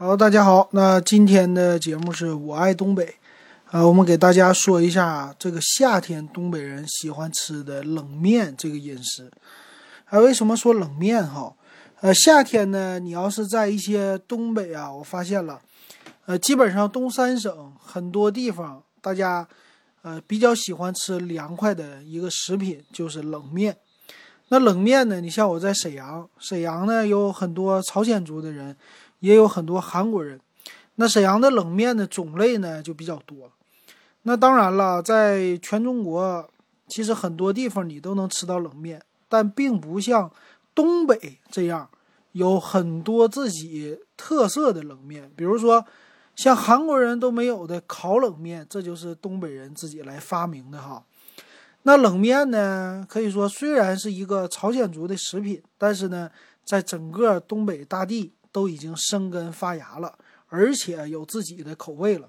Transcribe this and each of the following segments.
好，大家好，那今天的节目是我爱东北，呃，我们给大家说一下这个夏天东北人喜欢吃的冷面这个饮食。啊，为什么说冷面哈？呃，夏天呢，你要是在一些东北啊，我发现了，呃，基本上东三省很多地方，大家呃比较喜欢吃凉快的一个食品就是冷面。那冷面呢？你像我在沈阳，沈阳呢有很多朝鲜族的人，也有很多韩国人。那沈阳的冷面的种类呢就比较多。那当然了，在全中国，其实很多地方你都能吃到冷面，但并不像东北这样有很多自己特色的冷面。比如说，像韩国人都没有的烤冷面，这就是东北人自己来发明的哈。那冷面呢？可以说虽然是一个朝鲜族的食品，但是呢，在整个东北大地都已经生根发芽了，而且有自己的口味了。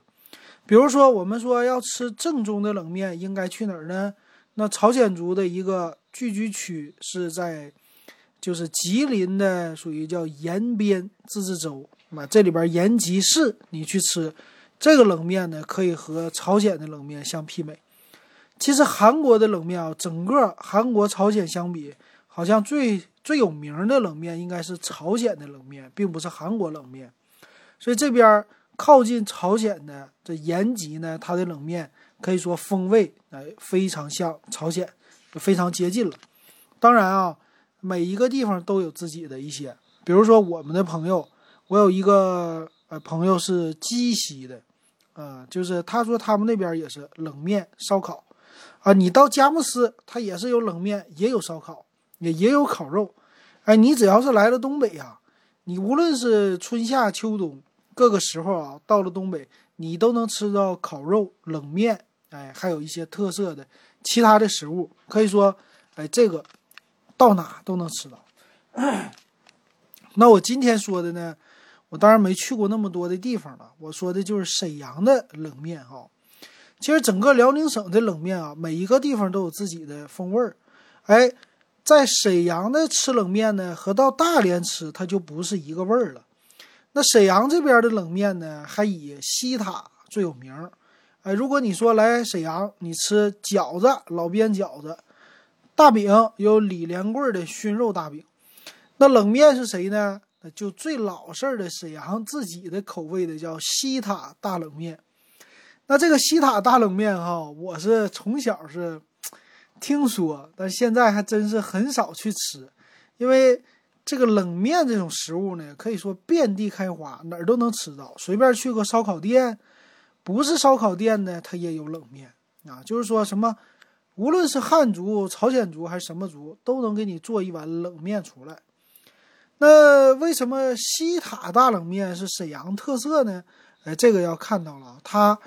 比如说，我们说要吃正宗的冷面，应该去哪儿呢？那朝鲜族的一个聚居区是在，就是吉林的，属于叫延边自治州那。这里边延吉市，你去吃这个冷面呢，可以和朝鲜的冷面相媲美。其实韩国的冷面啊，整个韩国、朝鲜相比，好像最最有名的冷面应该是朝鲜的冷面，并不是韩国冷面。所以这边靠近朝鲜的这延吉呢，它的冷面可以说风味哎非常像朝鲜，非常接近了。当然啊，每一个地方都有自己的一些，比如说我们的朋友，我有一个呃朋友是鸡西的，啊，就是他说他们那边也是冷面烧烤。啊，你到佳木斯，它也是有冷面，也有烧烤，也也有烤肉。哎，你只要是来了东北呀，你无论是春夏秋冬各个时候啊，到了东北，你都能吃到烤肉、冷面，哎，还有一些特色的其他的食物。可以说，哎，这个到哪都能吃到。那我今天说的呢，我当然没去过那么多的地方了，我说的就是沈阳的冷面哈。其实整个辽宁省的冷面啊，每一个地方都有自己的风味儿。哎，在沈阳的吃冷面呢，和到大连吃它就不是一个味儿了。那沈阳这边的冷面呢，还以西塔最有名。哎，如果你说来沈阳，你吃饺子，老边饺子，大饼有李连贵的熏肉大饼。那冷面是谁呢？就最老式的沈阳自己的口味的，叫西塔大冷面。那这个西塔大冷面哈，我是从小是听说，但现在还真是很少去吃，因为这个冷面这种食物呢，可以说遍地开花，哪儿都能吃到。随便去个烧烤店，不是烧烤店呢，它也有冷面啊。就是说什么，无论是汉族、朝鲜族还是什么族，都能给你做一碗冷面出来。那为什么西塔大冷面是沈阳特色呢？哎，这个要看到了，它。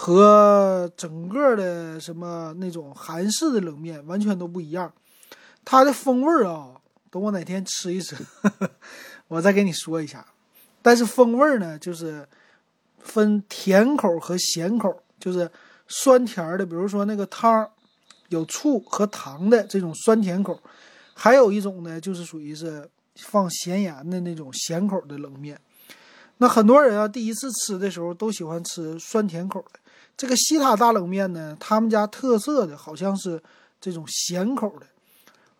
和整个的什么那种韩式的冷面完全都不一样，它的风味儿啊，等我哪天吃一吃，我再给你说一下。但是风味儿呢，就是分甜口和咸口，就是酸甜的，比如说那个汤有醋和糖的这种酸甜口，还有一种呢，就是属于是放咸盐的那种咸口的冷面。那很多人啊，第一次吃的时候都喜欢吃酸甜口的。这个西塔大冷面呢，他们家特色的好像是这种咸口的，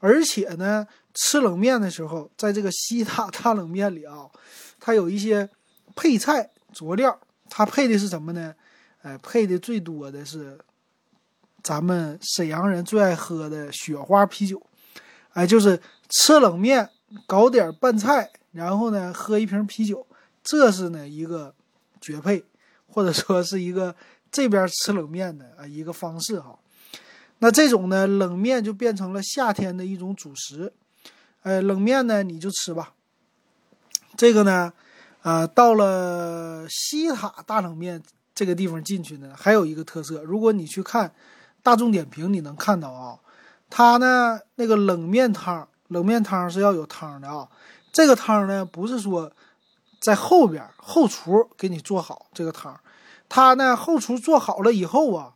而且呢，吃冷面的时候，在这个西塔大冷面里啊，它有一些配菜佐料，它配的是什么呢？哎，配的最多的是咱们沈阳人最爱喝的雪花啤酒，哎，就是吃冷面搞点拌菜，然后呢喝一瓶啤酒，这是呢一个绝配，或者说是一个。这边吃冷面的啊一个方式哈，那这种呢冷面就变成了夏天的一种主食，呃冷面呢你就吃吧。这个呢，啊到了西塔大冷面这个地方进去呢，还有一个特色，如果你去看大众点评，你能看到啊，它呢那个冷面汤，冷面汤是要有汤的啊。这个汤呢不是说在后边后厨给你做好这个汤。他呢，后厨做好了以后啊，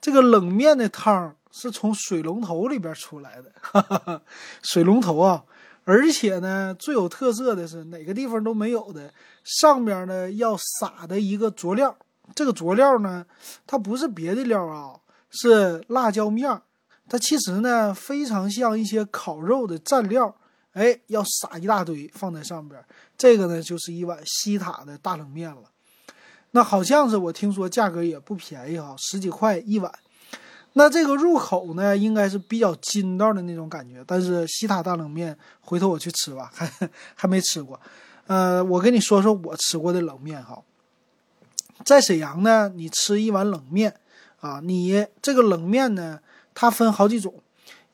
这个冷面的汤是从水龙头里边出来的，哈哈哈水龙头啊，而且呢，最有特色的是哪个地方都没有的，上面呢要撒的一个佐料。这个佐料呢，它不是别的料啊，是辣椒面儿。它其实呢，非常像一些烤肉的蘸料。哎，要撒一大堆放在上边，这个呢就是一碗西塔的大冷面了。那好像是我听说价格也不便宜哈，十几块一碗。那这个入口呢，应该是比较筋道的那种感觉。但是西塔大冷面，回头我去吃吧，还还没吃过。呃，我跟你说说我吃过的冷面哈。在沈阳呢，你吃一碗冷面啊，你这个冷面呢，它分好几种。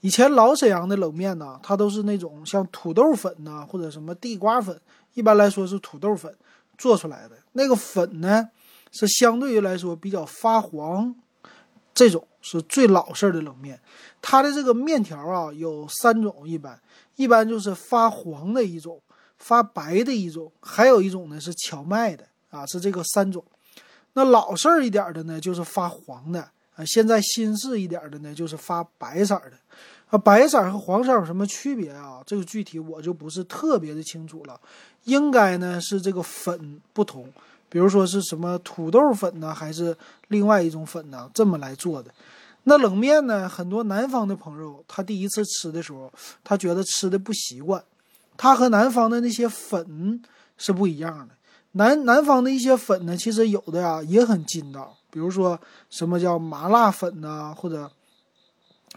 以前老沈阳的冷面呢，它都是那种像土豆粉呐，或者什么地瓜粉，一般来说是土豆粉做出来的。那个粉呢，是相对于来说比较发黄，这种是最老式的冷面。它的这个面条啊，有三种，一般一般就是发黄的一种，发白的一种，还有一种呢是荞麦的啊，是这个三种。那老式一点的呢，就是发黄的啊。现在新式一点的呢，就是发白色的。啊，白色和黄色有什么区别啊？这个具体我就不是特别的清楚了。应该呢是这个粉不同，比如说是什么土豆粉呢，还是另外一种粉呢？这么来做的。那冷面呢，很多南方的朋友他第一次吃的时候，他觉得吃的不习惯。它和南方的那些粉是不一样的。南南方的一些粉呢，其实有的呀也很筋道，比如说什么叫麻辣粉呐，或者。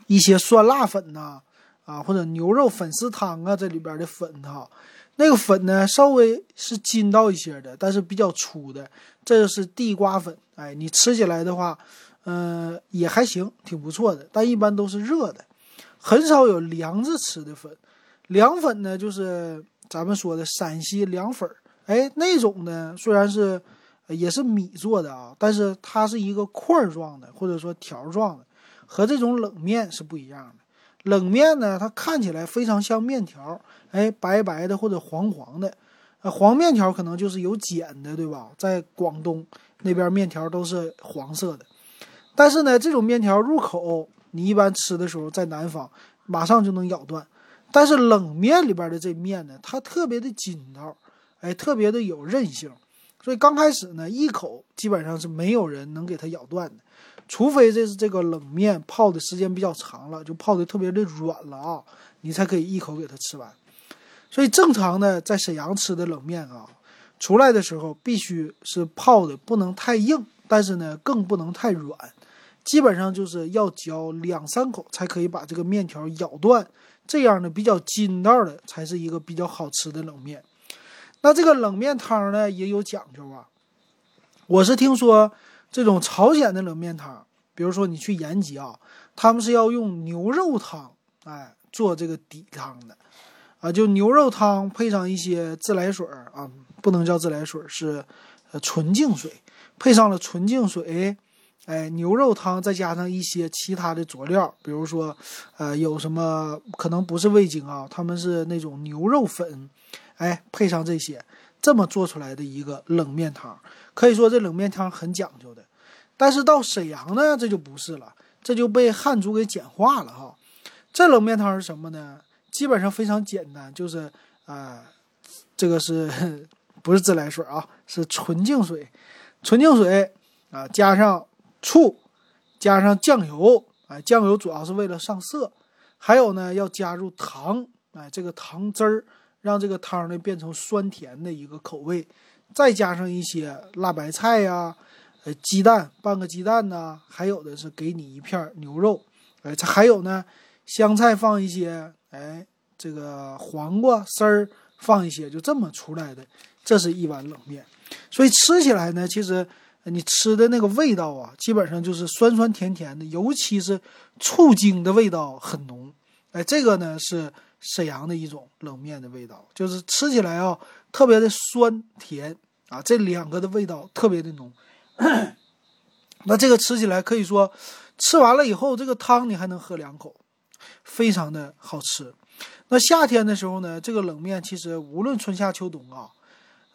一些酸辣粉呐，啊，或者牛肉粉丝汤啊，这里边的粉哈，那个粉呢稍微是筋道一些的，但是比较粗的，这就是地瓜粉。哎，你吃起来的话，嗯，也还行，挺不错的。但一般都是热的，很少有凉着吃的粉。凉粉呢，就是咱们说的陕西凉粉儿。哎，那种呢，虽然是也是米做的啊，但是它是一个块状的，或者说条状的。和这种冷面是不一样的。冷面呢，它看起来非常像面条，哎，白白的或者黄黄的。呃，黄面条可能就是有碱的，对吧？在广东那边面条都是黄色的。但是呢，这种面条入口，你一般吃的时候在南方马上就能咬断。但是冷面里边的这面呢，它特别的筋道，哎，特别的有韧性。所以刚开始呢，一口基本上是没有人能给它咬断的。除非这是这个冷面泡的时间比较长了，就泡的特别的软了啊，你才可以一口给它吃完。所以正常的在沈阳吃的冷面啊，出来的时候必须是泡的不能太硬，但是呢更不能太软，基本上就是要嚼两三口才可以把这个面条咬断，这样的比较筋道的才是一个比较好吃的冷面。那这个冷面汤呢也有讲究啊，我是听说。这种朝鲜的冷面汤，比如说你去延吉啊，他们是要用牛肉汤，哎，做这个底汤的，啊，就牛肉汤配上一些自来水啊，不能叫自来水，是呃纯净水，配上了纯净水，哎，牛肉汤再加上一些其他的佐料，比如说，呃，有什么可能不是味精啊，他们是那种牛肉粉，哎，配上这些，这么做出来的一个冷面汤。可以说这冷面汤很讲究的，但是到沈阳呢，这就不是了，这就被汉族给简化了哈。这冷面汤是什么呢？基本上非常简单，就是啊，这个是不是自来水啊？是纯净水，纯净水啊，加上醋，加上酱油，哎，酱油主要是为了上色，还有呢要加入糖，哎，这个糖汁儿让这个汤呢变成酸甜的一个口味。再加上一些辣白菜呀，呃，鸡蛋半个鸡蛋呐，还有的是给你一片牛肉，哎，这还有呢，香菜放一些，哎，这个黄瓜丝儿放一些，就这么出来的。这是一碗冷面，所以吃起来呢，其实你吃的那个味道啊，基本上就是酸酸甜甜的，尤其是醋精的味道很浓。哎，这个呢是沈阳的一种冷面的味道，就是吃起来啊。特别的酸甜啊，这两个的味道特别的浓。那这个吃起来可以说，吃完了以后，这个汤你还能喝两口，非常的好吃。那夏天的时候呢，这个冷面其实无论春夏秋冬啊，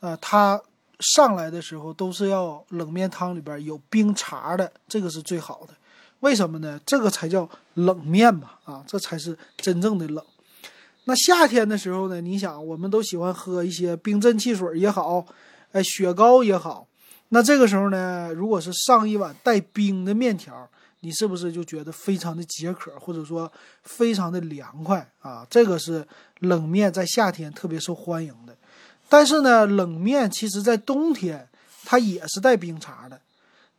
呃，它上来的时候都是要冷面汤里边有冰碴的，这个是最好的。为什么呢？这个才叫冷面嘛，啊，这才是真正的冷。那夏天的时候呢，你想，我们都喜欢喝一些冰镇汽水也好，哎，雪糕也好。那这个时候呢，如果是上一碗带冰的面条，你是不是就觉得非常的解渴，或者说非常的凉快啊？这个是冷面在夏天特别受欢迎的。但是呢，冷面其实在冬天它也是带冰碴的。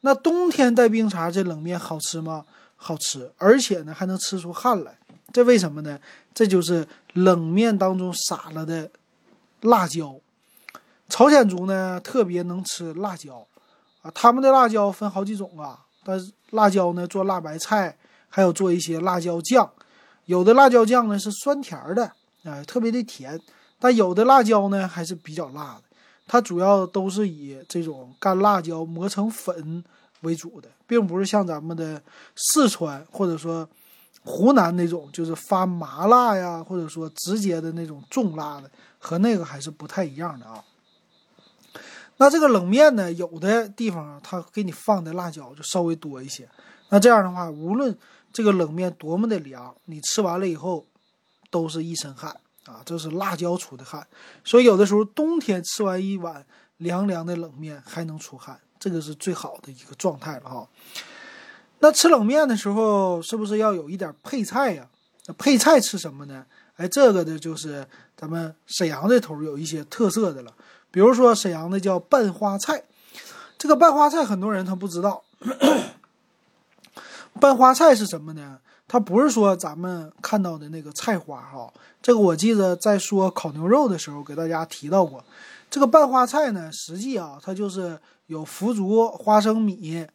那冬天带冰碴这冷面好吃吗？好吃，而且呢还能吃出汗来。这为什么呢？这就是冷面当中撒了的辣椒。朝鲜族呢特别能吃辣椒，啊，他们的辣椒分好几种啊。但是辣椒呢做辣白菜，还有做一些辣椒酱。有的辣椒酱呢是酸甜的，啊，特别的甜。但有的辣椒呢还是比较辣的。它主要都是以这种干辣椒磨成粉为主的，并不是像咱们的四川或者说湖南那种，就是发麻辣呀，或者说直接的那种重辣的，和那个还是不太一样的啊。那这个冷面呢，有的地方它给你放的辣椒就稍微多一些。那这样的话，无论这个冷面多么的凉，你吃完了以后都是一身汗啊，这是辣椒出的汗。所以有的时候冬天吃完一碗凉凉的冷面还能出汗，这个是最好的一个状态了哈。那吃冷面的时候是不是要有一点配菜呀？那配菜吃什么呢？哎，这个呢就是咱们沈阳这头有一些特色的了。比如说沈阳的叫拌花菜，这个拌花菜很多人他不知道。拌花菜是什么呢？它不是说咱们看到的那个菜花哈。这个我记得在说烤牛肉的时候给大家提到过。这个拌花菜呢，实际啊，它就是有腐竹、花生米，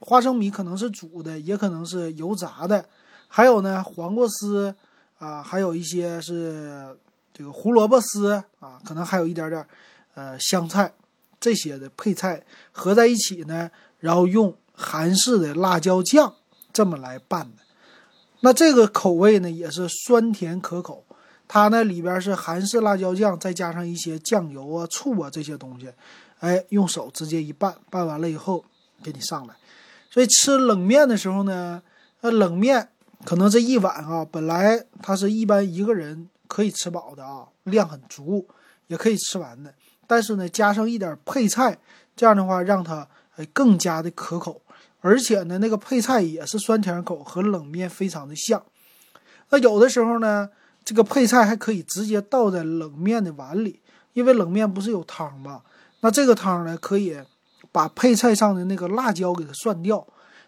花生米可能是煮的，也可能是油炸的，还有呢黄瓜丝啊，还有一些是这个胡萝卜丝啊，可能还有一点点。呃，香菜这些的配菜合在一起呢，然后用韩式的辣椒酱这么来拌的。那这个口味呢，也是酸甜可口。它呢里边是韩式辣椒酱，再加上一些酱油啊、醋啊这些东西，哎，用手直接一拌，拌完了以后给你上来。所以吃冷面的时候呢，那冷面可能这一碗啊，本来它是一般一个人可以吃饱的啊，量很足，也可以吃完的。但是呢，加上一点配菜，这样的话让它哎更加的可口，而且呢，那个配菜也是酸甜口，和冷面非常的像。那有的时候呢，这个配菜还可以直接倒在冷面的碗里，因为冷面不是有汤吗？那这个汤呢，可以把配菜上的那个辣椒给它涮掉，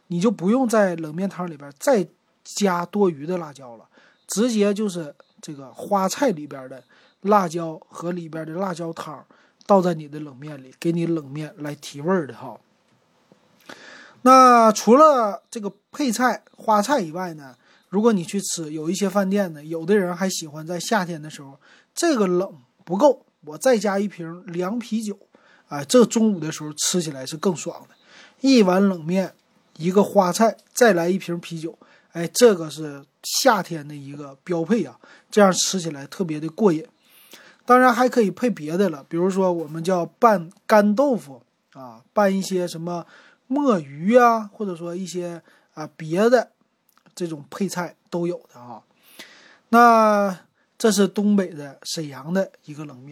你就不用在冷面汤里边再加多余的辣椒了，直接就是这个花菜里边的辣椒和里边的辣椒汤。倒在你的冷面里，给你冷面来提味儿的哈。那除了这个配菜花菜以外呢，如果你去吃，有一些饭店呢，有的人还喜欢在夏天的时候，这个冷不够，我再加一瓶凉啤酒，哎，这中午的时候吃起来是更爽的。一碗冷面，一个花菜，再来一瓶啤酒，哎，这个是夏天的一个标配啊，这样吃起来特别的过瘾。当然还可以配别的了，比如说我们叫拌干豆腐啊，拌一些什么墨鱼啊，或者说一些啊别的这种配菜都有的啊。那这是东北的沈阳的一个冷面。